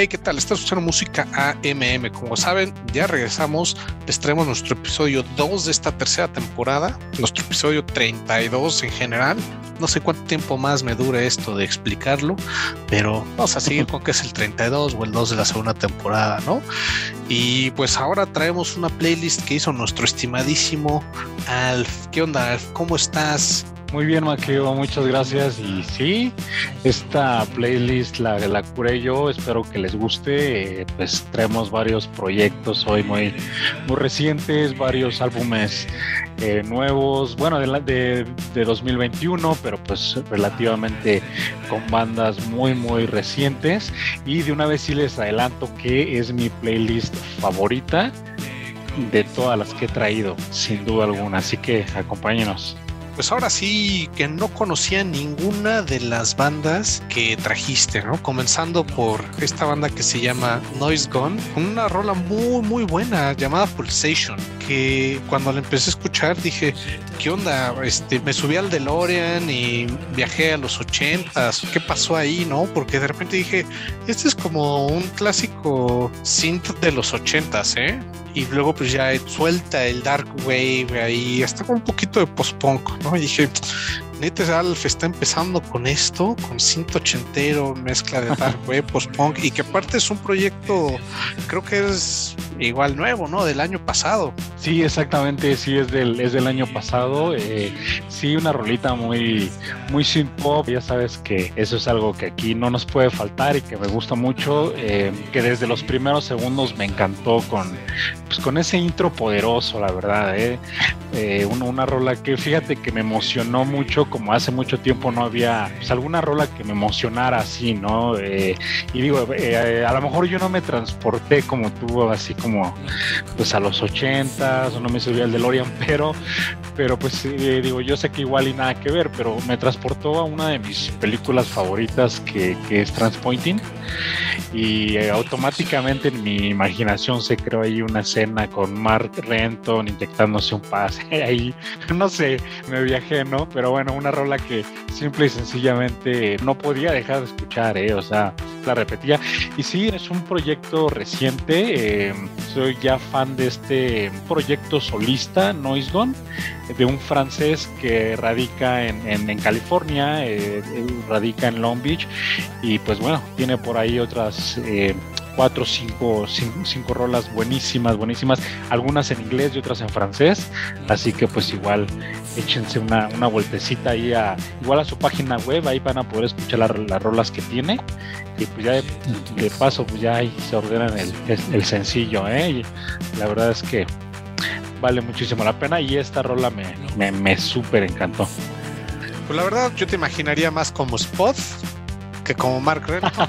Hey, ¿qué tal? Estás escuchando música AMM. Como saben, ya regresamos. Les traemos nuestro episodio 2 de esta tercera temporada, nuestro episodio 32 en general. No sé cuánto tiempo más me dure esto de explicarlo, pero vamos a seguir con que es el 32 o el 2 de la segunda temporada, ¿no? Y pues ahora traemos una playlist que hizo nuestro estimadísimo Alf. ¿Qué onda, Alf? ¿Cómo estás? Muy bien, Maqueo, muchas gracias. Y sí, esta playlist la, la curé yo, espero que les guste. Eh, pues traemos varios proyectos hoy muy, muy recientes, varios álbumes eh, nuevos, bueno, de, de, de 2021, pero pues relativamente con bandas muy, muy recientes. Y de una vez sí les adelanto que es mi playlist favorita de todas las que he traído, sin duda alguna. Así que acompáñenos pues ahora sí que no conocía ninguna de las bandas que trajiste, ¿no? Comenzando por esta banda que se llama Noise Gone, con una rola muy, muy buena llamada Pulsation, que cuando la empecé a escuchar dije, ¿qué onda? Este, me subí al DeLorean y viajé a los ochentas, ¿qué pasó ahí, no? Porque de repente dije, este es como un clásico synth de los ochentas, ¿eh? y luego pues ya suelta el dark wave ahí, hasta con un poquito de post-punk, ¿no? Y dije, neta Alf está empezando con esto, con 180 mezcla de dark wave, post-punk, y que aparte es un proyecto, creo que es igual nuevo, ¿no? Del año pasado. Sí, exactamente, sí, es del, es del año pasado. Eh, sí, una rolita muy, muy synth pop. Ya sabes que eso es algo que aquí no nos puede faltar y que me gusta mucho. Eh, que desde los primeros segundos me encantó con, pues, con ese intro poderoso, la verdad. Eh. eh una, una, rola que fíjate que me emocionó mucho, como hace mucho tiempo no había pues, alguna rola que me emocionara así, ¿no? Eh, y digo, a lo mejor yo no me transporté como tú, así como como pues a los 80 o no me subía el DeLorean, pero, pero pues eh, digo, yo sé que igual y nada que ver, pero me transportó a una de mis películas favoritas que, que es Transpointing y eh, automáticamente en mi imaginación se creó ahí una escena con Mark Renton inyectándose un pase ahí, no sé, me viajé, ¿no? Pero bueno, una rola que simple y sencillamente no podía dejar de escuchar, ¿eh? O sea, la repetía. Y sí, es un proyecto reciente, eh, soy ya fan de este proyecto solista, Noise Gone, de un francés que radica en, en, en California, eh, radica en Long Beach y pues bueno, tiene por ahí otras eh, cuatro, cinco, cinco, cinco, rolas buenísimas, buenísimas, algunas en inglés y otras en francés, así que pues igual échense una, una vueltecita ahí a, igual a su página web, ahí van a poder escuchar la, las rolas que tiene y pues ya de, de paso pues ya ahí se ordenan el, el sencillo, ¿eh? Y la verdad es que vale muchísimo la pena y esta rola me, me, me súper encantó. Pues la verdad yo te imaginaría más como Spot que como Mark Renton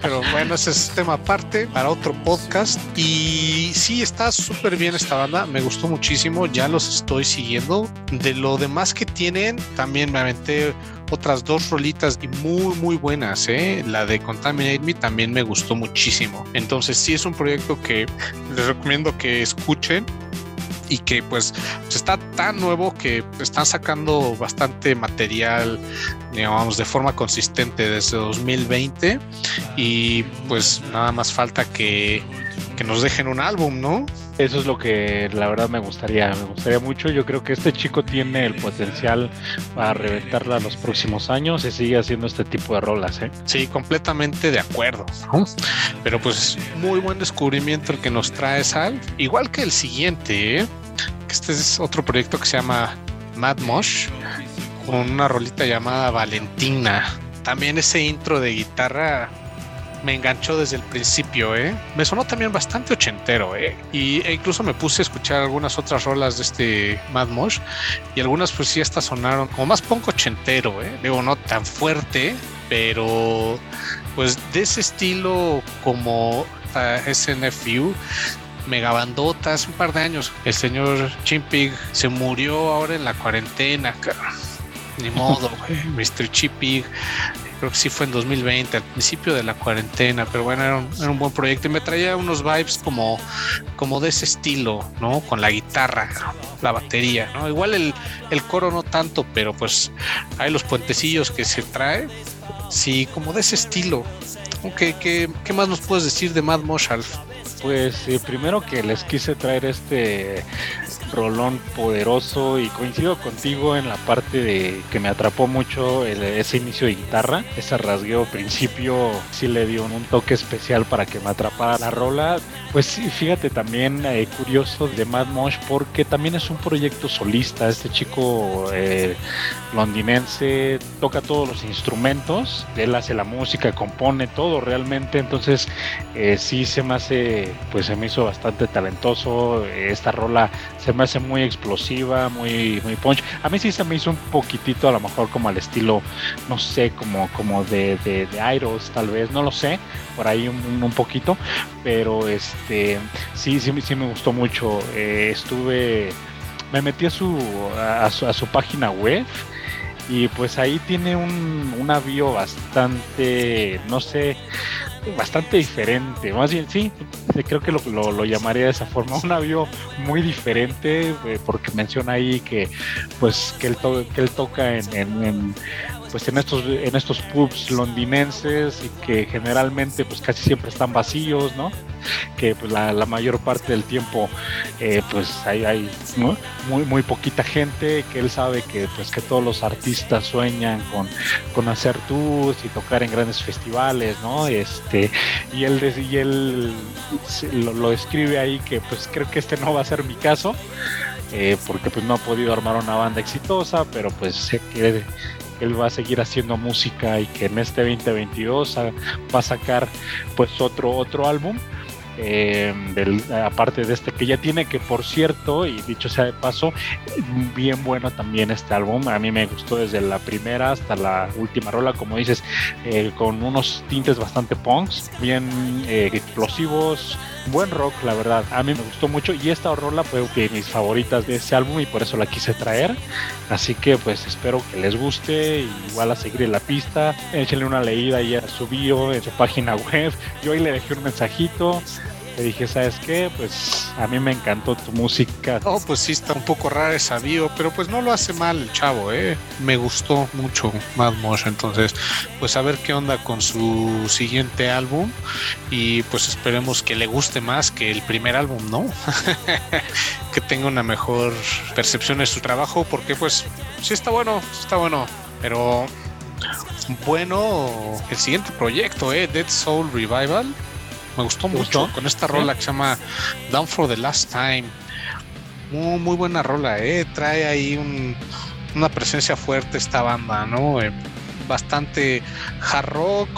pero bueno, ese es tema aparte para otro podcast. Y sí, está súper bien esta banda, me gustó muchísimo, ya los estoy siguiendo. De lo demás que tienen, también me aventé otras dos rolitas y muy muy buenas, ¿eh? La de Contaminate Me también me gustó muchísimo. Entonces sí es un proyecto que les recomiendo que escuchen y que pues está tan nuevo que están sacando bastante material, digamos, de forma consistente desde 2020 y pues nada más falta que, que nos dejen un álbum, ¿no? Eso es lo que la verdad me gustaría, me gustaría mucho. Yo creo que este chico tiene el potencial para reventarla los próximos años y sigue haciendo este tipo de rolas, ¿eh? Sí, completamente de acuerdo. ¿no? Pero pues muy buen descubrimiento el que nos trae Sal, igual que el siguiente, ¿eh? Este es otro proyecto que se llama Mad Mosh con una rolita llamada Valentina. También ese intro de guitarra me enganchó desde el principio, ¿eh? Me sonó también bastante ochentero, ¿eh? Y e incluso me puse a escuchar algunas otras rolas de este Mad Mosh y algunas pues sí estas sonaron como más punk ochentero, ¿eh? Digo, no tan fuerte, pero pues de ese estilo como uh, SNFU megabandotas, hace un par de años. El señor Chimpig se murió ahora en la cuarentena, Ni modo, güey. Mr. Chimpig creo que sí fue en 2020, al principio de la cuarentena, pero bueno, era un, buen proyecto y me traía unos vibes como, como de ese estilo, ¿no? Con la guitarra, la batería, ¿no? Igual el, el coro no tanto, pero pues hay los puentecillos que se trae, sí, como de ese estilo. ¿Qué, qué, más nos puedes decir de Mad Mosh, Pues eh, primero que les quise traer este rolón poderoso y coincido contigo en la parte de que me atrapó mucho ese inicio de guitarra, ese rasgueo principio sí le dio un toque especial para que me atrapara la rola. Pues sí, fíjate también eh, curioso de Mad Mosh porque también es un proyecto solista, este chico eh, londinense toca todos los instrumentos, él hace la música, compone todo realmente, entonces eh, sí se me hace, pues se me hizo bastante talentoso, esta rola se me hace muy explosiva, muy, muy punch. A mí sí se me hizo un poquitito, a lo mejor como al estilo, no sé, como, como de, de, Iros, tal vez, no lo sé, por ahí un, poquito, pero este sí, sí, sí me gustó mucho. Eh, estuve, me metí a su, a su, a su página web y pues ahí tiene un, un avión bastante, no sé, bastante diferente. Más bien, sí, creo que lo, lo, llamaría de esa forma. Un avión muy diferente, eh, porque menciona ahí que, pues, que él, que él toca en, pues en estos en estos pubs londinenses y que generalmente pues casi siempre están vacíos no que pues la, mayor parte del tiempo eh, pues hay, hay muy muy poquita gente que él sabe que pues que todos los artistas sueñan con, con hacer tours y tocar en grandes festivales no este y él y él lo, lo escribe ahí que pues creo que este no va a ser mi caso eh, porque pues no ha podido armar una banda exitosa, pero pues se quiere él va a seguir haciendo música y que en este 2022 va a sacar pues otro otro álbum eh, aparte de este que ya tiene, que por cierto, y dicho sea de paso, bien bueno también este álbum. A mí me gustó desde la primera hasta la última rola, como dices, eh, con unos tintes bastante punks, bien eh, explosivos, buen rock, la verdad. A mí me gustó mucho y esta rola fue de mis favoritas de ese álbum y por eso la quise traer. Así que pues espero que les guste, igual a seguir la pista, échenle una leída y a su bio, en su página web. Yo ahí le dejé un mensajito le dije, ¿sabes qué? Pues a mí me encantó tu música. Oh, pues sí, está un poco raro esa bio, pero pues no lo hace mal el chavo, ¿eh? Me gustó mucho Mad Mosh, entonces, pues a ver qué onda con su siguiente álbum y pues esperemos que le guste más que el primer álbum, ¿no? que tenga una mejor percepción de su trabajo, porque pues sí está bueno, está bueno, pero bueno el siguiente proyecto, ¿eh? Dead Soul Revival me gustó mucho con esta rola que se llama Down for the Last Time. Muy, muy buena rola, ¿eh? Trae ahí una presencia fuerte esta banda, ¿no? Eh, bastante hard rock,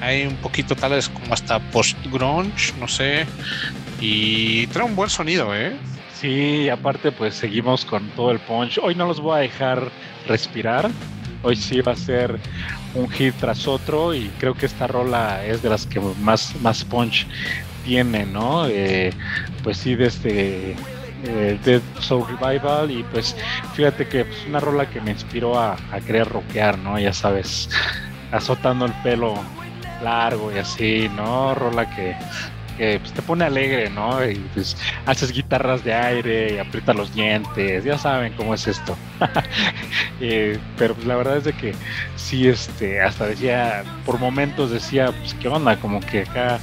hay un poquito tal vez como hasta post-grunge, no sé. Y trae un buen sonido, ¿eh? Sí, aparte pues seguimos con todo el punch. Hoy no los voy a dejar respirar. Hoy sí va a ser un hit tras otro y creo que esta rola es de las que más, más punch tiene, ¿no? Eh, pues sí, desde eh, Dead Soul Revival y pues fíjate que es pues, una rola que me inspiró a, a querer rockear, ¿no? Ya sabes, azotando el pelo largo y así, ¿no? Rola que pues, te pone alegre, ¿no? Y pues haces guitarras de aire y aprietas los dientes, ya saben cómo es esto. Eh, pero pues la verdad es de que sí, este, hasta decía, por momentos decía, pues qué onda, como que acá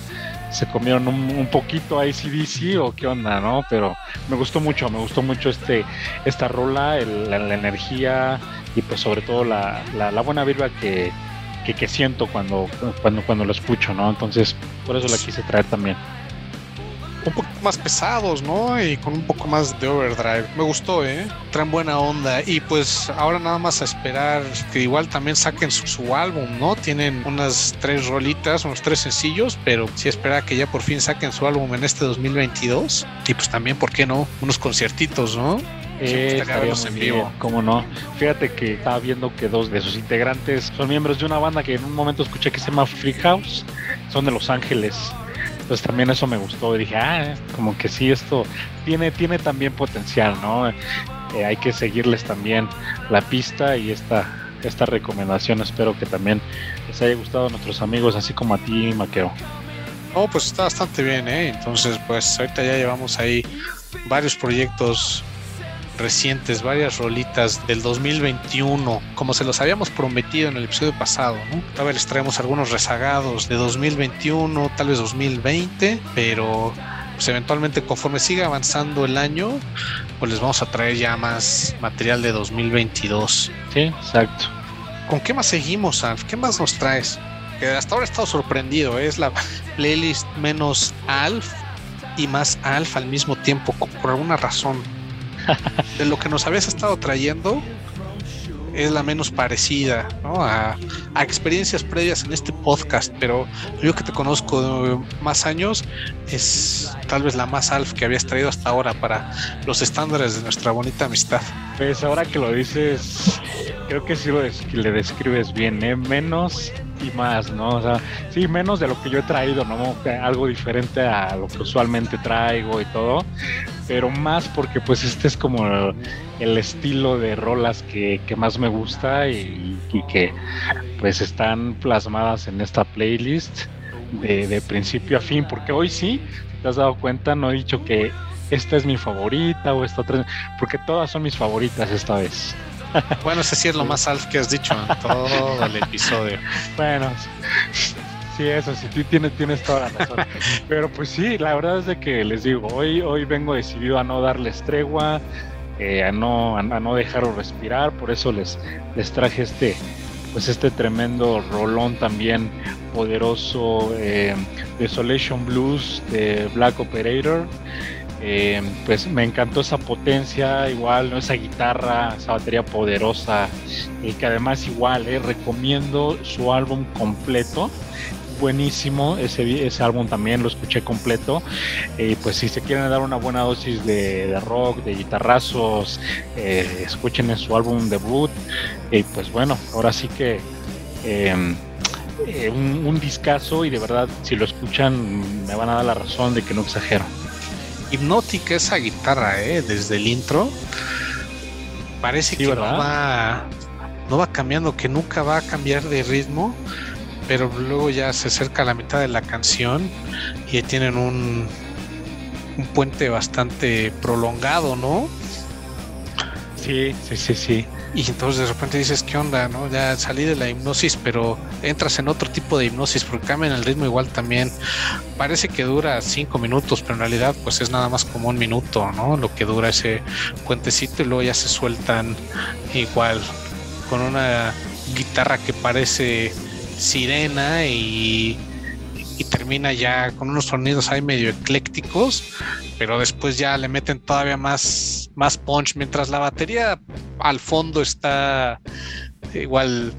se comieron un, poquito a ACDC o qué onda, ¿no? Pero me gustó mucho, me gustó mucho este, esta rola, la, energía y pues sobre todo la, la buena vibra que, que, siento cuando, cuando, cuando lo escucho, ¿no? Entonces, por eso la quise traer también. Un poco más pesados, ¿no? Y con un poco más de overdrive. Me gustó, ¿eh? Traen buena onda. Y pues ahora nada más a esperar que igual también saquen su, álbum, ¿no? Tienen unas tres rolitas, unos tres sencillos, pero sí espera que ya por fin saquen su álbum en este 2022. Y pues también, ¿por qué no? Unos conciertitos, ¿no? Eh, en vivo. ¿Cómo no? Fíjate que estaba viendo que dos de sus integrantes son miembros de una banda que en un momento escuché que se llama Free House. Son de Los Ángeles. Entonces también eso me gustó. Y dije, ah, como que sí, esto tiene, tiene también potencial, ¿no? Eh, hay que seguirles también la pista y esta, esta recomendación. Espero que también les haya gustado a nuestros amigos, así como a ti, Maquero. Oh, pues está bastante bien, ¿eh? Entonces, pues ahorita ya llevamos ahí varios proyectos recientes, varias rolitas del 2021, como se los habíamos prometido en el episodio pasado, ¿no? Todavía les traemos algunos rezagados de 2021, tal vez 2020, pero pues eventualmente conforme siga avanzando el año, pues les vamos a traer ya más material de 2022. Sí, exacto. ¿Con qué más seguimos, Alf? ¿Qué más nos traes? Que hasta ahora he estado sorprendido, ¿eh? es la playlist menos Alf y más Alf al mismo tiempo, por alguna razón. De lo que nos habías estado trayendo, es la menos parecida a, experiencias previas en este podcast, pero yo que te conozco más años es tal vez la más alf que habías traído hasta ahora para los estándares de nuestra bonita amistad. Pues ahora que lo dices, creo que sí lo le describes bien, ¿eh? menos y más, ¿no? O sea, sí, menos de lo que yo he traído, ¿no? Algo diferente a lo que usualmente traigo y todo, pero más porque pues este es como el, estilo de rolas que, más me gusta y, que pues están plasmadas en esta playlist de, principio a fin, porque hoy sí, si te has dado cuenta, no he dicho que esta es mi favorita o esta otra, porque todas son mis favoritas esta vez. Bueno, ese sí es lo más alf que has dicho en todo el episodio. Bueno, sí, eso sí, tú tienes, tienes toda la razón. Pero pues sí, la verdad es de que les digo, hoy, hoy vengo decidido a no darles tregua, eh, a, no, a, no dejarlo respirar, por eso les, les traje este, pues este tremendo rolón también poderoso, eh, Desolation Blues de Black Operator. Eh, pues me encantó esa potencia, igual, ¿no? esa guitarra, esa batería poderosa, y que además igual, eh, recomiendo su álbum completo. Buenísimo, ese, ese álbum también lo escuché completo. Y pues si se quieren dar una buena dosis de, rock, de guitarrazos, eh, escuchen en su álbum debut. Y pues bueno, ahora sí que em, un, un discazo y de verdad si lo escuchan me van a dar la razón de que no exagero hipnótica esa guitarra, ¿eh? Desde el intro. Parece que no va, no va cambiando, que nunca va a cambiar de ritmo, pero luego ya se acerca a la mitad de la canción y tienen un, un puente bastante prolongado, ¿no? Sí, sí, sí, sí. Y entonces de repente dices, ¿qué onda? ¿No? Ya salí de la hipnosis, pero entras en otro tipo de hipnosis porque cambian el ritmo igual también. Parece que dura cinco minutos, pero en realidad pues es nada más como un minuto, ¿no? Lo que dura ese puentecito y luego ya se sueltan igual con una guitarra que parece sirena y, termina ya con unos sonidos ahí medio eclécticos, pero después ya le meten todavía más, más punch, mientras la batería al fondo está igual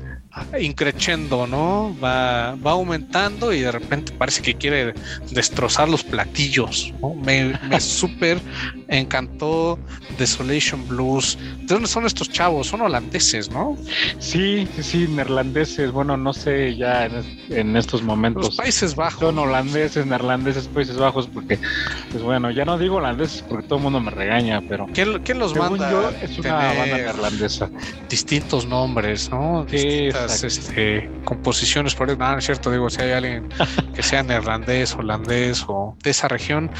increchendo, ¿no? Va, va aumentando y de repente parece que quiere destrozar los platillos. Me, me súper encantó Desolation Blues. ¿De dónde son estos chavos? Son holandeses, ¿no? Sí, sí, neerlandeses. Bueno, no sé ya en, estos momentos. Los Países Bajos. Son holandeses, neerlandeses, Países Bajos, porque, pues bueno, ya no digo holandeses porque todo el mundo me regaña, pero. ¿Quién, los manda? es una banda neerlandesa. Distintos nombres, ¿no? Sí, este, composiciones por eso. No, es cierto, digo, si hay alguien que sea neerlandés, holandés o de esa región.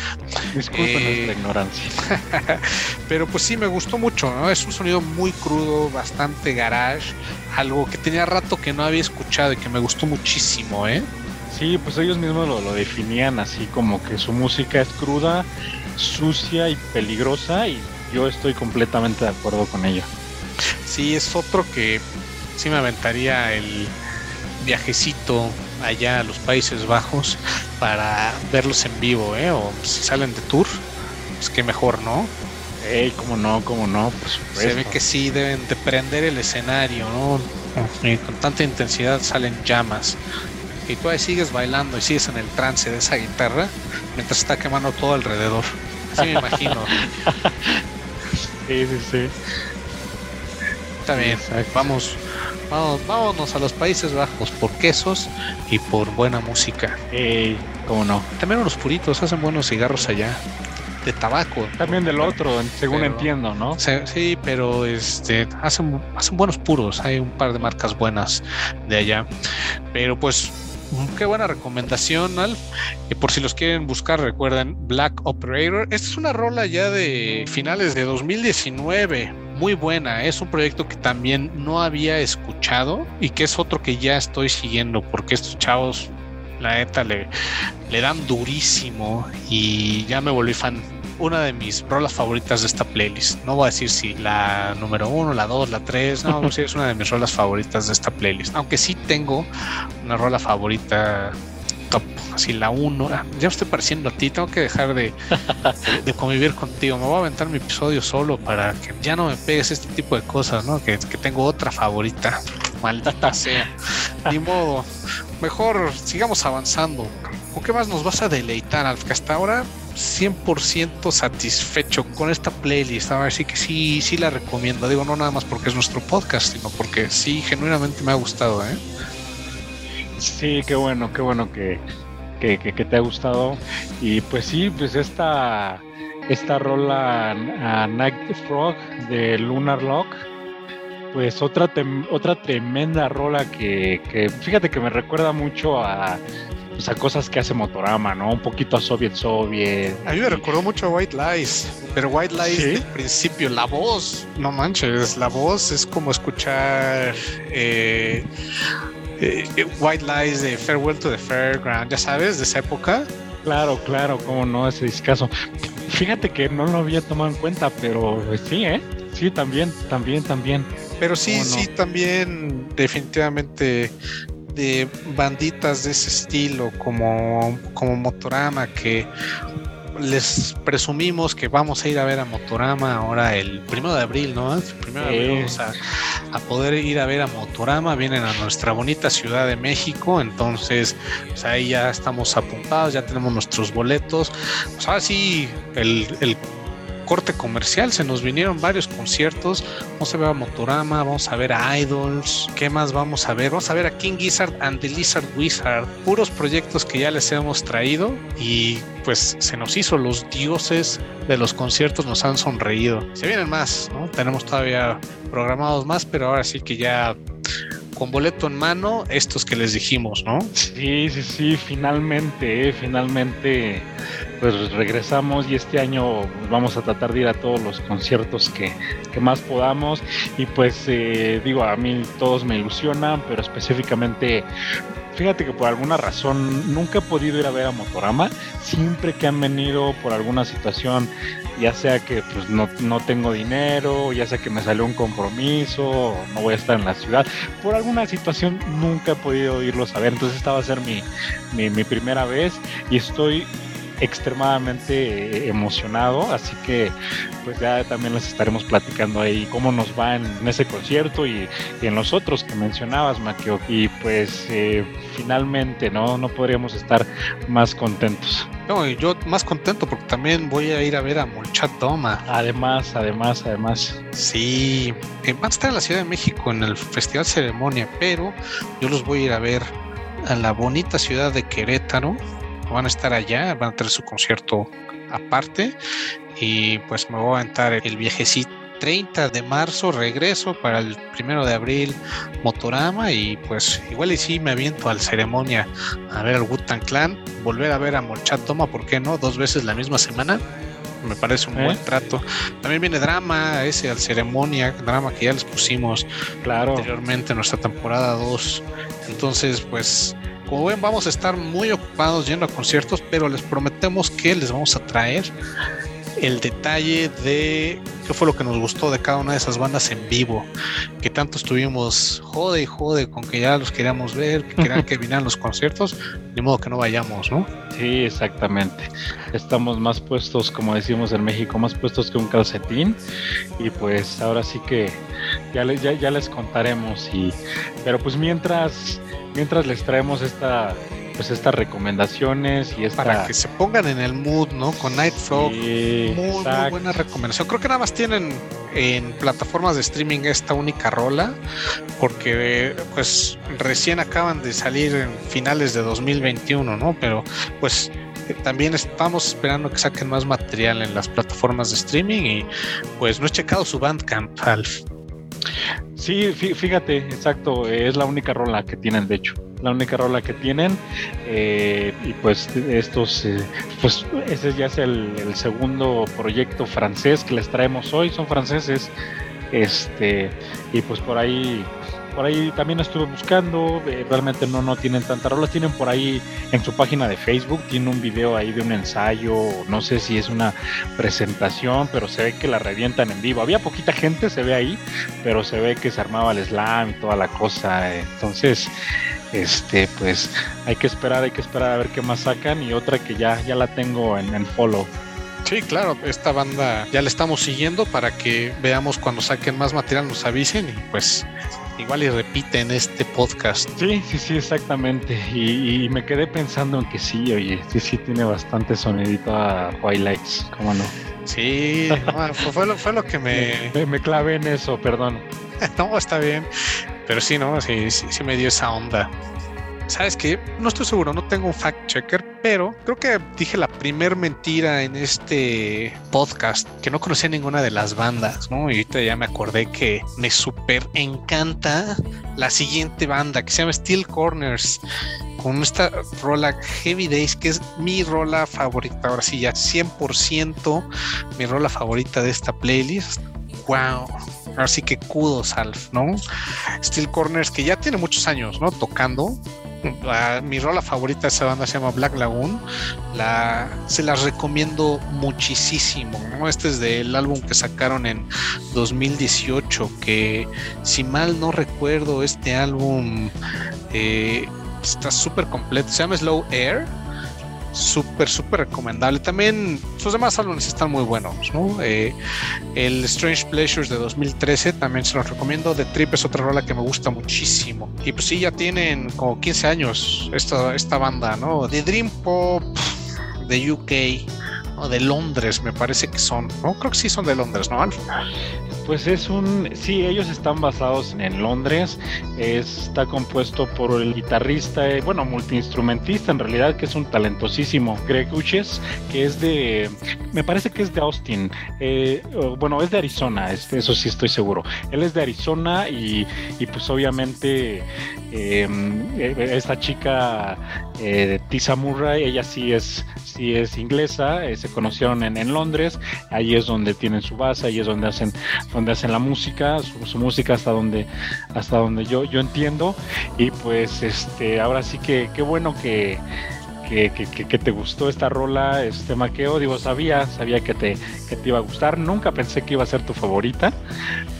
Disculpen eh, nuestra ignorancia. pero pues sí, me gustó mucho, ¿no? Es un sonido muy crudo, bastante garage, algo que tenía rato que no había escuchado y que me gustó muchísimo, ¿eh? Sí, pues ellos mismos lo, lo definían así como que su música es cruda, sucia y peligrosa y yo estoy completamente de acuerdo con ello. Sí, es otro que sí me aventaría el viajecito allá a los Países Bajos para verlos en vivo, ¿eh? O si salen de tour, pues qué mejor, ¿no? Ey, cómo no, cómo no, Se ve que sí deben de prender el escenario, ¿no? Y con tanta intensidad salen llamas. Y tú ahí sigues bailando y sigues en el trance de esa guitarra mientras está quemando todo alrededor. Así me imagino. sí, sí, sí. Está bien, vamos Vamos, vámonos a los Países Bajos por quesos y por buena música. Eh, ¿Cómo no? También unos puritos hacen buenos cigarros allá. De tabaco. También del otro, según entiendo, ¿no? Sí, pero este hacen, hacen buenos puros. Hay un par de marcas buenas de allá. Pero pues qué buena recomendación, Alf. Y por si los quieren buscar, recuerden Black Operator. Esta es una rola ya de finales de 2019. Muy buena, es un proyecto que también no había escuchado y que es otro que ya estoy siguiendo porque estos chavos, la neta, le, le dan durísimo y ya me volví fan una de mis rolas favoritas de esta playlist. No voy a decir si la número uno, la dos, la tres, no, sí es una de mis rolas favoritas de esta playlist. Aunque sí tengo una rola favorita así la uno. Ah, ya me estoy pareciendo a ti, tengo que dejar de, de, convivir contigo. Me voy a aventar mi episodio solo para que ya no me pegues este tipo de cosas, ¿no? Que, que tengo otra favorita. Maldita sea. Ni modo. Mejor sigamos avanzando. ¿Con qué más nos vas a deleitar, Alf? hasta ahora 100% satisfecho con esta playlist. A ver, sí que sí, sí la recomiendo. Digo, no nada más porque es nuestro podcast, sino porque sí, genuinamente me ha gustado. ¿eh? Sí, qué bueno, qué bueno que, que, que, te ha gustado. Y pues sí, pues esta, esta rola a Night Frog de Lunar Lock pues otra, otra tremenda rola que, que, fíjate que me recuerda mucho a o sea, cosas que hace Motorama, ¿no? Un poquito a Soviet Soviet. A mí me recordó mucho a White Lies, pero White Lies ¿Sí? principio, la voz, no manches, la voz es como escuchar eh, eh, White Lies de Farewell to the Fairground, ya sabes, de esa época. Claro, claro, cómo no, ese discazo. Fíjate que no lo había tomado en cuenta, pero pues, sí, ¿eh? Sí, también, también, también. Pero sí, sí, también definitivamente de banditas de ese estilo como, como Motorama que les presumimos que vamos a ir a ver a Motorama ahora el primero de abril, ¿no? El primero de abril vamos a, a, poder ir a ver a Motorama, vienen a nuestra bonita Ciudad de México, entonces pues ahí ya estamos apuntados, ya tenemos nuestros boletos. Pues ahora sí, el, el corte comercial, se nos vinieron varios conciertos. Vamos a ver a Motorama, vamos a ver a Idols. ¿Qué más vamos a ver? Vamos a ver a King Gizzard and the Lizard Wizard. Puros proyectos que ya les hemos traído y pues se nos hizo los dioses de los conciertos, nos han sonreído. Se vienen más, ¿no? Tenemos todavía programados más, pero ahora sí que ya con boleto en mano, estos que les dijimos, ¿no? Sí, sí, sí, finalmente, finalmente pues regresamos y este año vamos a tratar de ir a todos los conciertos que, que más podamos. Y pues eh, digo a mí todos me ilusionan pero específicamente fíjate que por alguna razón nunca he podido ir a ver a Motorama. Siempre que han venido por alguna situación ya sea que pues no, no tengo dinero ya sea que me salió un compromiso no voy a estar en la ciudad por alguna situación nunca he podido irlos a ver. Entonces esta va a ser mi, mi, mi primera vez y estoy extremadamente eh, emocionado, así que pues ya también les estaremos platicando ahí cómo nos va en, ese concierto y, en los otros que mencionabas, Maquio. Y pues eh, finalmente, ¿no? No podríamos estar más contentos. No, y yo más contento porque también voy a ir a ver a Molchat Doma. Además, además, además. Sí, eh, van a estar en la Ciudad de México en el Festival Ceremonia, pero yo los voy a ir a ver a la bonita ciudad de Querétaro van a estar allá, van a tener su concierto aparte y pues me voy a aventar el viajecito 30 de marzo regreso para el primero de abril Motorama y pues igual y sí me aviento al ceremonia a ver al Wutan Clan, volver a ver a Molchat Toma, ¿por qué no? Dos veces la misma semana. Me parece un ¿Eh? buen trato. También viene drama, ese al ceremonia, drama que ya les pusimos claro. anteriormente en nuestra temporada 2. Entonces, pues como ven, vamos a estar muy ocupados yendo a conciertos, pero les prometemos que les vamos a traer el detalle de qué fue lo que nos gustó de cada una de esas bandas en vivo, que tanto estuvimos jode y jode con que ya los queríamos ver, que querían que vinieran los conciertos, de modo que no vayamos, ¿no? Sí, exactamente. Estamos más puestos, como decimos en México, más puestos que un calcetín y pues ahora sí que ya, les, ya, ya les contaremos y pero pues mientras mientras les traemos esta pues estas recomendaciones y esta... para que se pongan en el mood, ¿no? Con Night Frog. muy, muy, buena recomendación. Creo que nada más tienen en plataformas de streaming esta única rola, porque pues recién acaban de salir en finales de 2021, ¿no? Pero pues también estamos esperando que saquen más material en las plataformas de streaming y pues no he checado su Bandcamp, Alf. Sí, fíjate, exacto, es la única rola que tienen de hecho. la única rola que tienen. Eh, y pues estos, eh, pues ese ya es el, el, segundo proyecto francés que les traemos hoy, son franceses. Este, y pues por ahí por ahí también estuve buscando, eh, realmente no, no tienen tantas rolas, tienen por ahí en su página de Facebook, tiene un video ahí de un ensayo, no sé si es una presentación, pero se ve que la revientan en vivo. Había poquita gente, se ve ahí, pero se ve que se armaba el slam y toda la cosa, entonces este pues hay que esperar, hay que esperar a ver qué más sacan y otra que ya, ya la tengo en, en follow. Sí, claro, esta banda ya la estamos siguiendo para que veamos cuando saquen más material, nos avisen y pues igual y repiten este podcast. Sí, sí, sí, exactamente. Y, me quedé pensando en que sí, oye, sí, sí tiene bastante sonidito a Highlights, ¿cómo no? Sí, fue, lo, fue, lo, que me... me... me... clavé en eso, perdón. no, está bien. Pero sí, ¿no? Sí, sí, sí me dio esa onda. ¿Sabes qué? No estoy seguro, no tengo un fact checker, pero creo que dije la primer mentira en este podcast, que no conocía ninguna de las bandas, ¿no? Y ahorita ya me acordé que me súper encanta la siguiente banda que se llama Steel Corners con esta rola Heavy Days, que es mi rola favorita. Ahora sí, ya 100% mi rola favorita de esta playlist. ¡Wow! Así que kudos, Alf, ¿no? Steel Corners, que ya tiene muchos años, ¿no? Tocando, mi rola favorita de esa banda se llama Black Lagoon. La, se las recomiendo muchísimo. Este es del álbum que sacaron en 2018. Que si mal no recuerdo, este álbum eh, está súper completo. Se llama Slow Air súper, súper recomendable. También sus demás álbumes están muy buenos, ¿no? Eh, el Strange Pleasures de 2013 también se los recomiendo. The Trip es otra rola que me gusta muchísimo. Y pues sí, ya tienen como 15 años esta, esta banda, ¿no? De Dream Pop de UK, o de Londres, me parece que son, ¿no? Creo que sí son de Londres, ¿no? Pues es un, sí, ellos están basados en Londres, está compuesto por el guitarrista, eh, bueno, multiinstrumentista en realidad, que es un talentosísimo, Greg Uches, que es de, me parece que es de Austin, eh, bueno, es de Arizona, eso sí estoy seguro. Él es de Arizona y, y pues obviamente em, eh, esta chica eh, Tisa Murray, ella sí es, es inglesa, se conocieron en, en Londres, ahí es donde tienen su base, ahí es donde hacen donde hacen la música, su, música hasta donde, hasta donde yo, yo entiendo. Y pues este, ahora sí que qué bueno que, que, te gustó esta rola, este maqueo. Digo, sabía, sabía que te, que te iba a gustar. Nunca pensé que iba a ser tu favorita,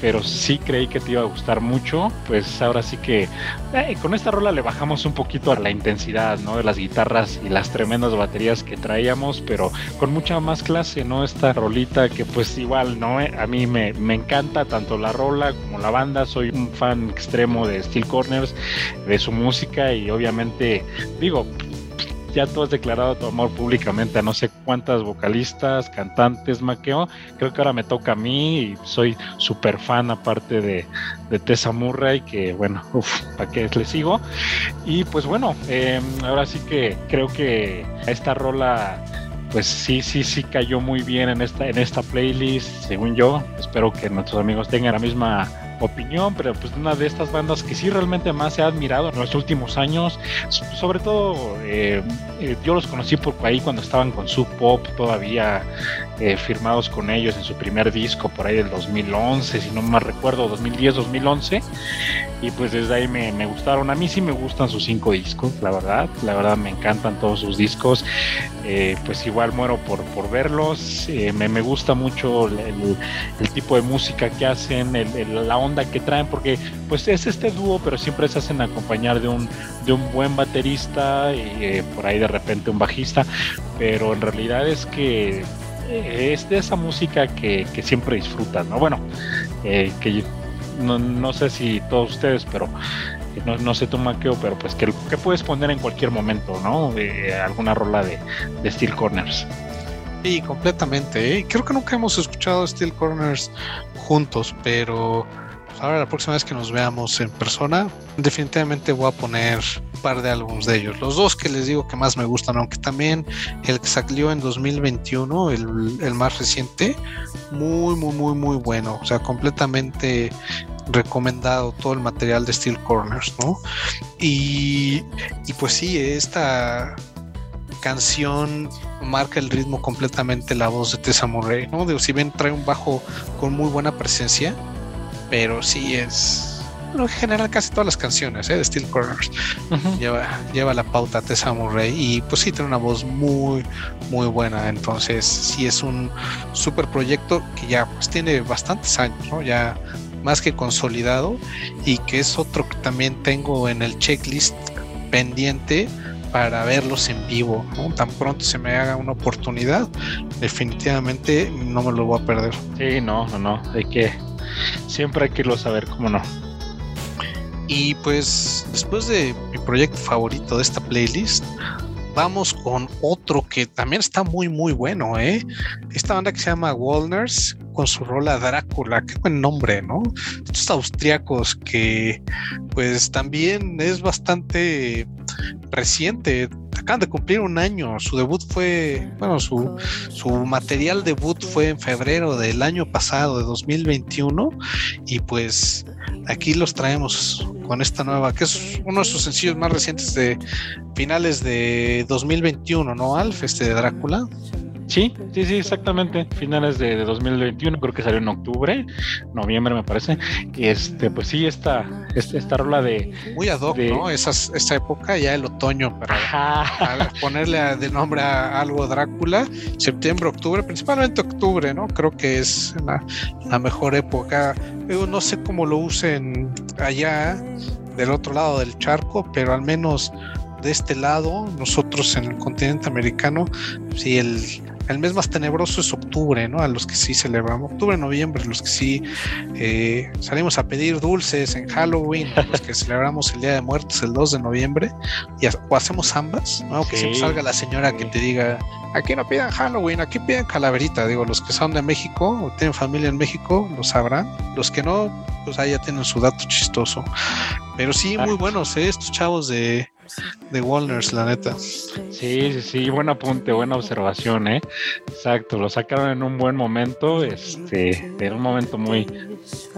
pero sí creí que te iba a gustar mucho. Pues ahora sí que eh, con esta rola le bajamos un poquito a la intensidad, ¿no? De las guitarras y las tremendas baterías que traíamos, pero con mucha más clase, ¿no? Esta rolita que pues igual, ¿no? A mí me, me encanta tanto la rola como la banda. Soy un fan extremo de Steel Corners, de su música y obviamente, digo, ya tú has declarado tu amor públicamente a no sé cuántas vocalistas, cantantes, maqueo. Creo que ahora me toca a mí y soy súper fan aparte de, de Tessa Murray, que bueno, uff, ¿para qué le sigo? Y pues bueno, em, ahora sí que creo que esta rola pues sí, sí, sí cayó muy bien en esta, en esta playlist, según yo. Espero que nuestros amigos tengan la misma opinión, pero pues una de estas bandas que sí realmente más se ha admirado en los últimos años, sobre todo eh, eh, yo los conocí por ahí cuando estaban con Sub Pop todavía eh, firmados con ellos en su primer disco por ahí del 2011, si no me recuerdo, 2010, 2011, y pues desde ahí me, me, gustaron. A mí sí me gustan sus cinco discos, la verdad, la verdad me encantan todos sus discos, pues igual muero por, por verlos, me, me, gusta mucho el, el, tipo de música que hacen, el, la onda que traen, porque pues es este dúo, pero siempre se hacen acompañar de un, de un buen baterista y eh, por ahí de repente un bajista, pero en realidad es que eh, es de esa música que, siempre disfrutan, ¿no? Bueno, eh, que no, no, sé si todos ustedes, pero no, no sé tu maqueo, pero pues que, puedes poner en cualquier momento, ¿no? alguna rola de Steel Corners. Sí, completamente. Creo que nunca hemos escuchado Steel Corners juntos, pero ahora la próxima vez que nos veamos en persona, definitivamente voy a poner un par de álbumes de ellos. Los dos que les digo que más me gustan, aunque también el que salió en 2021, el, el más reciente, muy, muy, muy, muy bueno. O sea, completamente recomendado todo el material de Steel Corners, ¿no? Y, y pues sí, esta canción marca el ritmo completamente la voz de Tessa Murray, ¿no? Digo, si bien trae un bajo con muy buena presencia, pero sí es bueno, en general casi todas las canciones ¿eh? de Steel Corners lleva, lleva la pauta Tessa Murray y pues sí tiene una voz muy muy buena entonces sí es un super proyecto que ya pues tiene bastantes años ¿no? ya más que consolidado y que es otro que también tengo en el checklist pendiente para verlos en vivo. ¿no? Tan pronto se me haga una oportunidad, definitivamente no me lo voy a perder. Sí, no, no, no. Hay que siempre hay que irlo saber, cómo no. Y pues después de mi proyecto favorito de esta playlist, vamos con otro que también está muy muy bueno, ¿eh? Esta banda que se llama Walners con su rola Drácula, qué buen nombre, ¿no? Estos austriacos que pues también es bastante reciente, acaban de cumplir un año, su debut fue, bueno, su, su material debut fue en febrero del año pasado, de 2021, y pues aquí los traemos con esta nueva, que es uno de sus sencillos más recientes de finales de 2021, ¿no, Alf? Este de Drácula. Sí, sí, sí, exactamente. Finales de, 2021, creo que salió en octubre, noviembre me parece. Y este, pues sí, esta, esta, esta rola de. Muy ad hoc, ¿no? Esas, esta época, ya el otoño, para, ponerle de nombre a algo Drácula, septiembre, octubre, principalmente octubre, ¿no? Creo que es la, la mejor época. Yo no sé cómo lo usen allá del otro lado del charco, pero al menos de este lado, nosotros en el continente americano, sí, el, el mes más tenebroso es octubre, ¿no? A los que sí celebramos, octubre, noviembre, los que sí eh, salimos a pedir dulces en Halloween, los que celebramos el Día de Muertos el 2 de noviembre, y o hacemos ambas, ¿no? Que siempre salga la señora que te diga, aquí no pidan Halloween, aquí piden calaverita, digo, los que son de México o tienen familia en México lo sabrán, los que no, pues ahí ya tienen su dato chistoso. Pero sí, muy buenos, ¿eh? estos chavos de, de Walners, la neta. Sí, sí, sí, buen apunte, buena observación, ¿eh? Exacto, lo sacaron en un buen momento, este, en un momento muy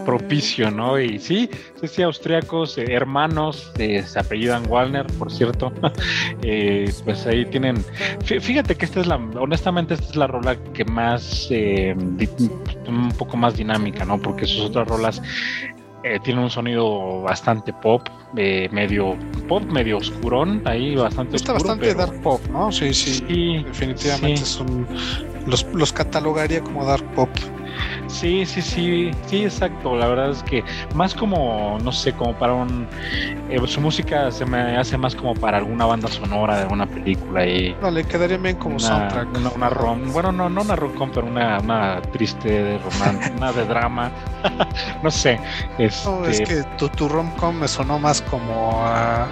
propicio, ¿no? Y sí, sí, sí, austriacos, eh, hermanos, eh, se apellidan Walner, por cierto, eh, pues ahí tienen, fíjate que esta es la, honestamente, esta es la rola que más, un poco más dinámica, ¿no? Porque sus otras rolas eh, tiene un sonido bastante pop, eh, medio pop, medio oscurón, ahí bastante Está bastante dark pop, ¿no? Sí, sí. definitivamente son. Los, los catalogaría como dark pop. Sí, sí, sí, sí, exacto. La verdad es que más como, no sé, como para un... Eh, su música se me hace más como para alguna banda sonora de alguna película. Y no, le quedaría bien como soundtrack. Una, rom, bueno, no, no una rom pero una, una triste de romance, una de drama. no sé. Este... No, es que tu, tu rom-com me sonó más como a...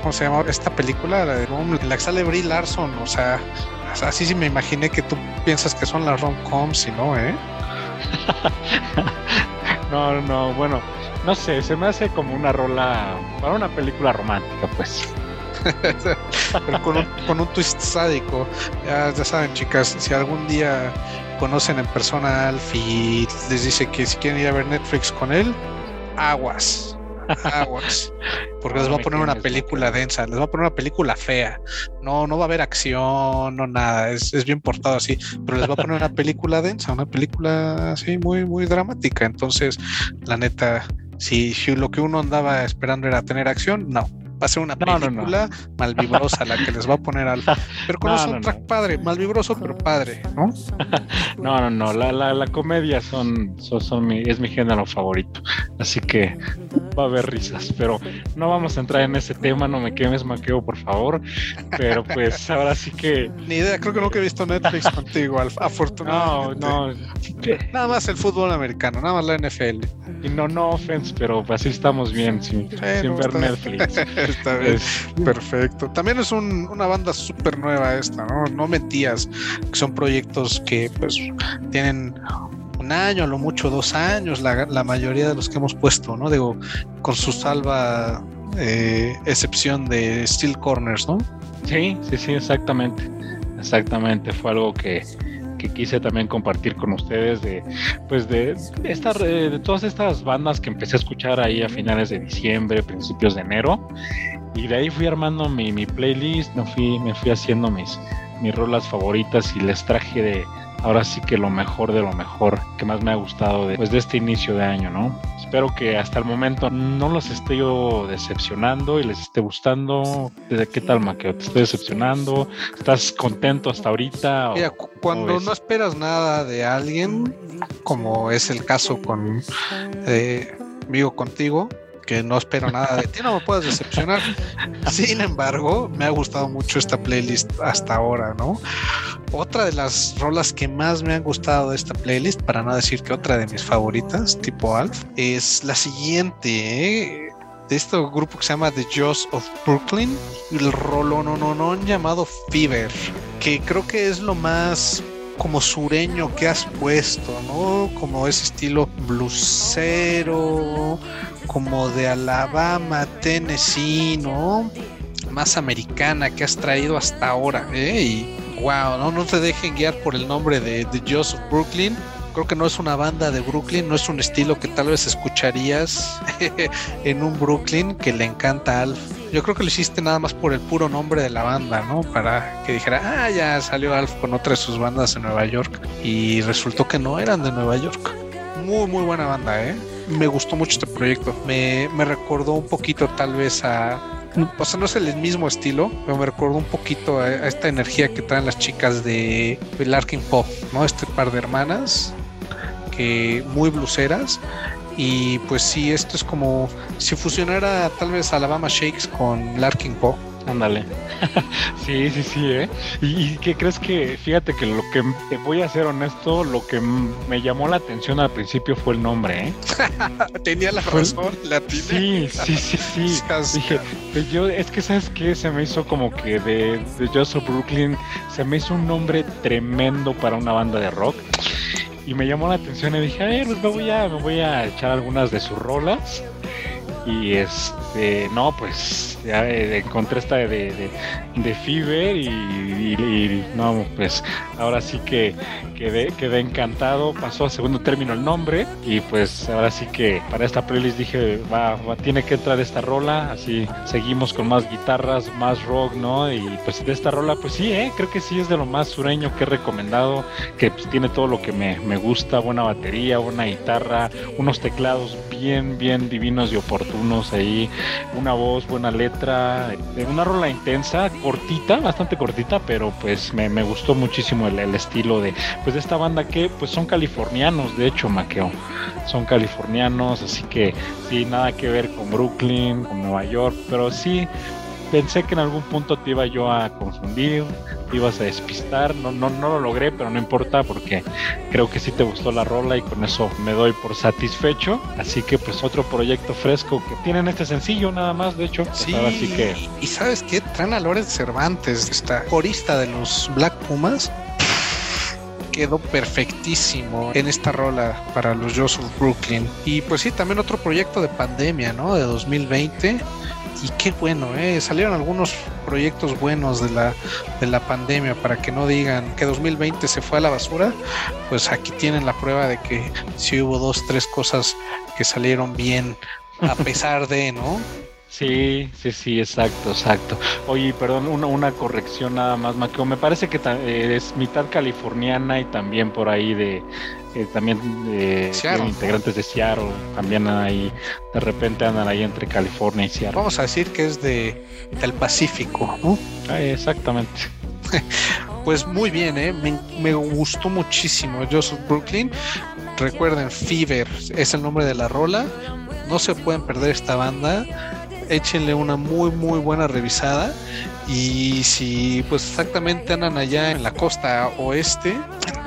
¿Cómo se llama esta película? La de la que sale Brie Larson, o sea... Así sí me imaginé que tú piensas que son las rom-coms y no, ¿eh? no, no, bueno, no sé, se me hace como una rola para una película romántica, pues. Pero con un, con un twist sádico. Ya, ya saben, chicas, si algún día conocen en persona a Alf y les dice que si quieren ir a ver Netflix con él, aguas. Aguas. Porque les va a poner una película densa, les va a poner una película fea. No, no va a haber acción, no nada. Es, es bien portado así. Pero les va a poner una película densa, una película así muy, muy dramática. Entonces, la neta, si, si lo que uno andaba esperando era tener acción, no va a ser una película malvibrosa la que les va a poner al pero con un soundtrack padre, malvibroso pero padre, ¿no? no, no, no, la, la, la comedia son, son, son mi, es mi género favorito, así que va a haber risas, pero no vamos a entrar en ese tema, no me quemes maqueo, por favor, pero pues ahora sí que... Ni idea, creo que nunca he visto Netflix contigo, afortunadamente. No, no. Nada más el fútbol americano, nada más la NFL. Y no, no offense, pero así estamos bien, sin, sin ver Netflix. Está bien. Perfecto. También es una banda súper nueva esta, ¿no? No mentías. Son proyectos que pues tienen año, a lo mucho dos años, la, mayoría de los que hemos puesto, ¿no? Digo, con su salva eh, excepción de Steel Corners, ¿no? Sí, sí, sí, exactamente. Exactamente. Fue algo que, que quise también compartir con ustedes de, pues de, esta, de todas estas bandas que empecé a escuchar ahí a finales de diciembre, principios de enero. Y de ahí fui armando mi, mi playlist, me fui, me fui haciendo mis, mis rolas favoritas y les traje de ahora sí que lo mejor de lo mejor que más me ha gustado de, pues, de este inicio de año, ¿no? Espero que hasta el momento no los esté yo decepcionando y les esté gustando. ¿Qué tal, Maqueo? ¿Te estoy decepcionando? ¿Estás contento hasta ahorita? Mira, cuando no esperas nada de alguien, como es el caso con eh, Contigo, que no espero nada de ti, no me puedes decepcionar. Sin embargo, me ha gustado mucho esta playlist hasta ahora, ¿no? Otra de las rolas que más me han gustado de esta playlist, para no decir que otra de mis favoritas, tipo Alf, es la siguiente, ¿eh? de este grupo que se llama The Jaws of Brooklyn, el rolón llamado Fever, que creo que es lo más como sureño que has puesto, ¿no? Como ese estilo blusero, como de Alabama, Tennessee, ¿no? Más americana que has traído hasta ahora, ¿eh? Y wow, ¿no? No te dejen guiar por el nombre de, de Joseph Brooklyn. Creo que no es una banda de Brooklyn, no es un estilo que tal vez escucharías en un Brooklyn que le encanta Alf. Yo creo que lo hiciste nada más por el puro nombre de la banda, ¿no? Para que dijera, ah, ya salió Alf con otra de sus bandas en Nueva York. Y resultó que no eran de Nueva York. Muy, muy buena banda, ¿eh? Me gustó mucho este proyecto. Me, me recordó un poquito tal vez a... O sea, no es el mismo estilo, pero me recordó un poquito a, esta energía que traen las chicas de, Larkin Pop, ¿no? Este par de hermanas que muy bluseras y pues sí, esto es como si fusionara tal vez Alabama Shakes con Larkin Pop Ándale. sí, sí, sí, ¿eh? ¿Y, qué crees que, fíjate que lo que voy a ser honesto, lo que me llamó la atención al principio fue el nombre, ¿eh? Tenía la razón, la Sí, sí, sí, sí. Dije, pues yo, es que, ¿sabes qué? Se me hizo como que de, de Joseph Brooklyn, se me hizo un nombre tremendo para una banda de rock y me llamó la atención y dije, a ver, pues me voy a, me voy a echar algunas de sus rolas. Y este, no, pues ya encontré esta de, de, de Fever y, no, pues ahora sí que quedé, quedé encantado. Pasó a segundo término el nombre y pues ahora sí que para esta playlist dije, va, tiene que entrar esta rola. Así seguimos con más guitarras, más rock, ¿no? Y pues de esta rola, pues sí, ¿eh? creo que sí es de lo más sureño que he recomendado, que pues, tiene todo lo que me, me gusta, buena batería, buena guitarra, unos teclados bien, bien divinos y oportunos ahí, una voz, buena letra, una rola intensa, cortita, bastante cortita, pero pues me, me gustó muchísimo el, el estilo de pues de esta banda que pues son californianos, de hecho, Maqueo. Son californianos, así que sí, nada que ver con Brooklyn, con Nueva York, pero sí pensé que en algún punto te iba yo a confundir, te ibas a despistar, no, no, no lo logré, pero no importa porque creo que sí te gustó la rola y con eso me doy por satisfecho. Así que pues otro proyecto fresco que tienen este sencillo nada más, de hecho. Pues, sí, así que... y sabes qué, traen a Lorenz Cervantes, esta corista de los Black Pumas, quedó perfectísimo en esta rola para los of Brooklyn. Y pues sí, también otro proyecto de pandemia, ¿no? De 2020. Y qué bueno, ¿eh? Salieron algunos proyectos buenos de la, de la pandemia para que no digan que 2020 se fue a la basura. Pues aquí tienen la prueba de que sí hubo dos, tres cosas que salieron bien a pesar de, ¿no? Sí, sí, sí, exacto, exacto. Oye, perdón, una, una corrección nada más, Maqueo. Me parece que eh, es mitad californiana y también por ahí de, eh, también de integrantes de Seattle, también ahí, de repente andan ahí entre California y Seattle. Vamos a decir que es de del Pacífico, ¿no? Ah, exactamente. pues muy bien, ¿eh? me, me gustó muchísimo Joseph Brooklyn. Recuerden, Fever es el nombre de la rola. No se pueden perder esta banda échenle una muy muy buena revisada y si pues exactamente andan allá en la costa oeste,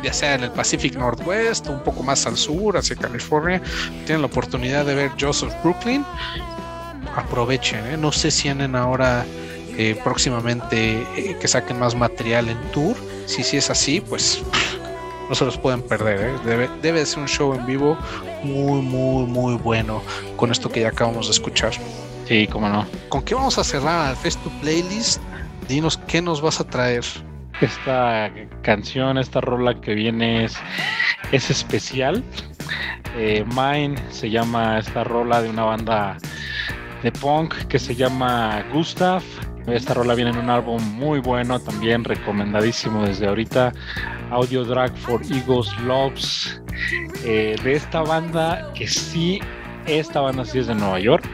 ya sea en el Pacific Northwest un poco más al sur, hacia California, tienen la oportunidad de ver Joseph Brooklyn, aprovechen, ¿eh? no sé si anden ahora eh, próximamente eh, que saquen más material en tour, si sí es así, pues no se los pueden perder, debe, debe ser un show en vivo muy muy muy bueno con esto que ya acabamos de escuchar. Sí, cómo no. ¿Con qué vamos a cerrar al Fest to Playlist? Dinos qué nos vas a traer. Esta canción, esta rola que viene es, es especial. Eh, Mine se llama esta rola de una banda de punk que se llama Gustav. Esta rola viene en un álbum muy bueno, también recomendadísimo desde ahorita. Audio Drag for Eagles Loves. Eh, de esta banda que sí, esta banda sí es de Nueva York.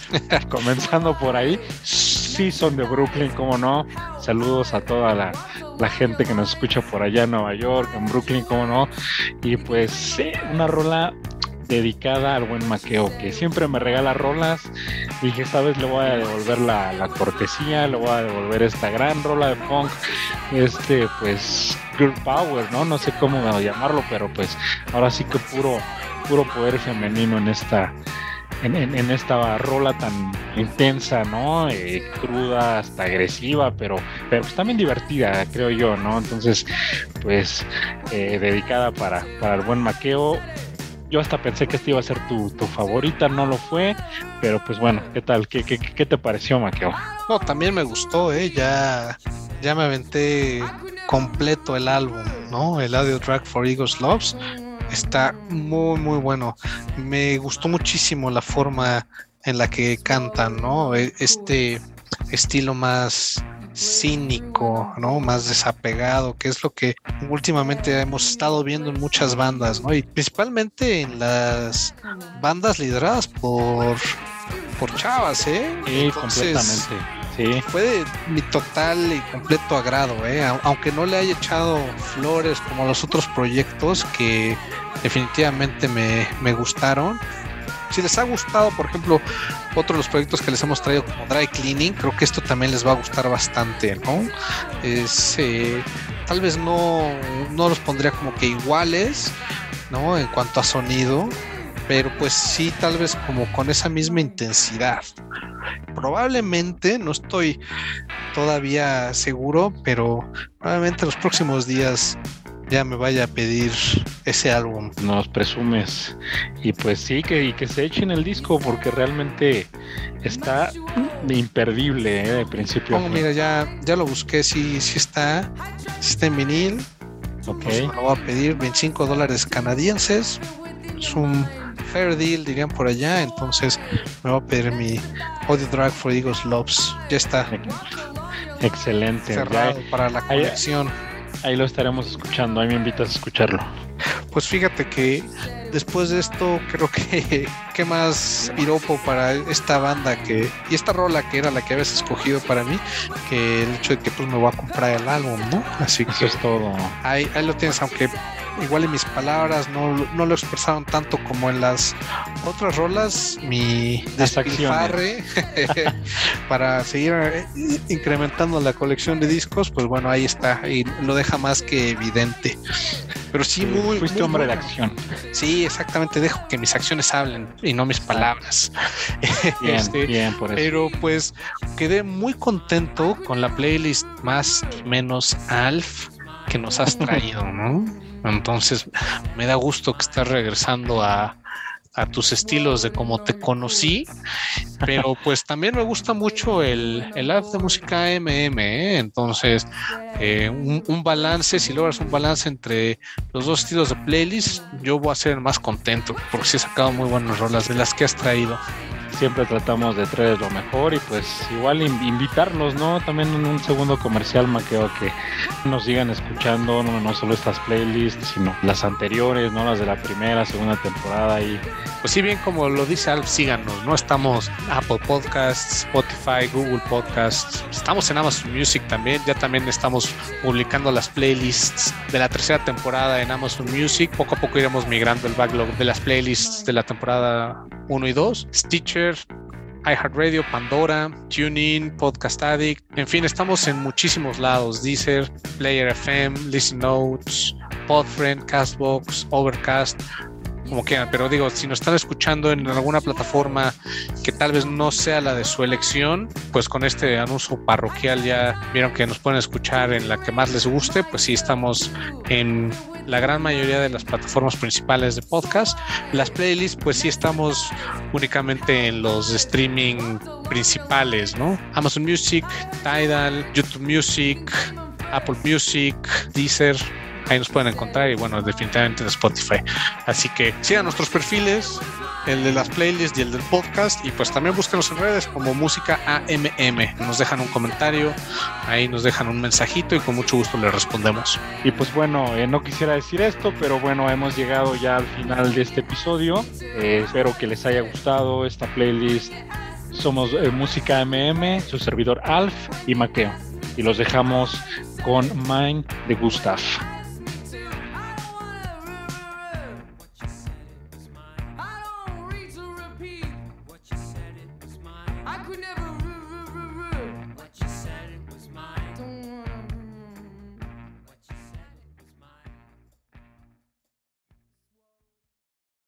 Comenzando por ahí. Sí son de Brooklyn, como no. Saludos a toda la, la, gente que nos escucha por allá en Nueva York, en Brooklyn, como no. Y pues una rola dedicada al buen Maqueo, que siempre me regala rolas. Dije, esta vez le voy a devolver la, la, cortesía, le voy a devolver esta gran rola de punk, este, pues, Girl Power, ¿no? No sé cómo llamarlo, pero pues ahora sí que puro, puro poder femenino en esta. En, esta rola tan intensa, ¿no? Eh, cruda, hasta agresiva, pero, pero pues también divertida, creo yo, ¿no? Entonces, pues, eh, dedicada para, para el buen maqueo yo hasta pensé que esta iba a ser tu, tu, favorita, no lo fue, pero pues bueno, ¿qué tal? ¿Qué, qué, qué te pareció, Maqueo? No, también me gustó, ¿eh? Ya, ya me aventé completo el álbum, ¿no? El audio track for Eagles Loves. Está muy, muy bueno. Me gustó muchísimo la forma en la que cantan, ¿no? Este estilo más cínico, ¿no? Más desapegado, que es lo que últimamente hemos estado viendo en muchas bandas, ¿no? Y principalmente en las bandas lideradas por por chavas, ¿eh? Sí, completamente. Sí. Fue de mi total y completo agrado, ¿eh? Aunque no le haya echado flores como los otros proyectos que definitivamente me, me gustaron si les ha gustado, por ejemplo, otro de los proyectos que les hemos traído como Dry Cleaning, creo que esto también les va a gustar bastante, ¿no? Eh, tal vez no, no los pondría como que iguales, ¿no? En cuanto a sonido, pero pues sí, tal vez como con esa misma intensidad. Probablemente, no estoy todavía seguro, pero probablemente los próximos días ya me vaya a pedir ese álbum. Nos presumes. Y pues sí, que, y que se echen el disco porque realmente está imperdible ¿eh? de principio. Oh, mira, ya, ya lo busqué, sí, sí está, sí está en vinil. Ok. Pues me lo voy a pedir 25 dólares canadienses. Es un fair deal, dirían por allá. Entonces me voy a pedir mi Audio Drag for Eagles Loves. Ya está. Excelente. Cerrado Ya- para la colección. ahí lo estaremos escuchando. Ahí me invitas a escucharlo. Pues fíjate que después de esto creo que qué más piropo para esta banda que y esta rola que era la que habías escogido para mí que el hecho de que pues me voy a comprar el álbum, ¿no? Así Eso que es todo. ahí, ahí lo tienes, aunque igual en mis palabras no, no lo expresaron tanto como en las otras rolas, mi despilfarre para seguir eh, incrementando la colección de discos, pues bueno, ahí está, y lo deja más que evidente. Pero sí, muy, Fuiste muy hombre de acción. Sí, exactamente, dejo que mis acciones hablen y no mis palabras. Bien, Este, bien, por eso. pero pues quedé muy contento con la playlist más y menos Alf que nos has traído, ¿no? Entonces me da gusto que estás regresando a, a tus estilos de cómo te conocí, pero pues también me gusta mucho el, el Alf de música MM, ¿eh? entonces eh, un, un balance, si logras un balance entre los dos estilos de playlist, yo voy a ser más contento porque sí he sacado muy buenas rolas de las que has traído. Siempre tratamos de traer lo mejor y pues igual in- invitarlos, ¿no? También en un segundo comercial, Maqueo, que nos sigan escuchando, no, no solo estas playlists, sino las anteriores, ¿no? Las de la primera, segunda temporada y Pues sí, bien como lo dice Alf, síganos, ¿no? Estamos Apple Podcasts, Spotify, Google Podcasts, estamos en Amazon Music también, ya también estamos publicando las playlists de la tercera temporada en Amazon Music, poco a poco iremos migrando el backlog de las playlists de la temporada 1 y 2, Stitcher, iHeartRadio, Pandora, TuneIn, Podcast Addict, en fin, estamos en muchísimos lados, Deezer, Player FM, Listen Notes, Podfriend, Castbox, Overcast, como quieran, pero digo, si nos están escuchando en alguna plataforma que tal vez no sea la de su elección, pues con este anuncio parroquial ya vieron que nos pueden escuchar en la que más les guste, pues sí estamos en la gran mayoría de las plataformas principales de podcast. Las playlists, pues sí estamos únicamente en los streaming principales, ¿no? Amazon Music, Tidal, YouTube Music, Apple Music, Deezer, ahí nos pueden encontrar y bueno, definitivamente en Spotify. Así que sigan nuestros perfiles, el de las playlists y el del podcast y pues también búsquenos en redes como Música AMM. Nos dejan un comentario, ahí nos dejan un mensajito y con mucho gusto le respondemos. Y pues bueno, eh, no quisiera decir esto, pero bueno, hemos llegado ya al final de este episodio. Eh, espero que les haya gustado esta playlist. Somos eh, Música MM, su servidor Alf y Maqueo. Y los dejamos con Mine de Gustav.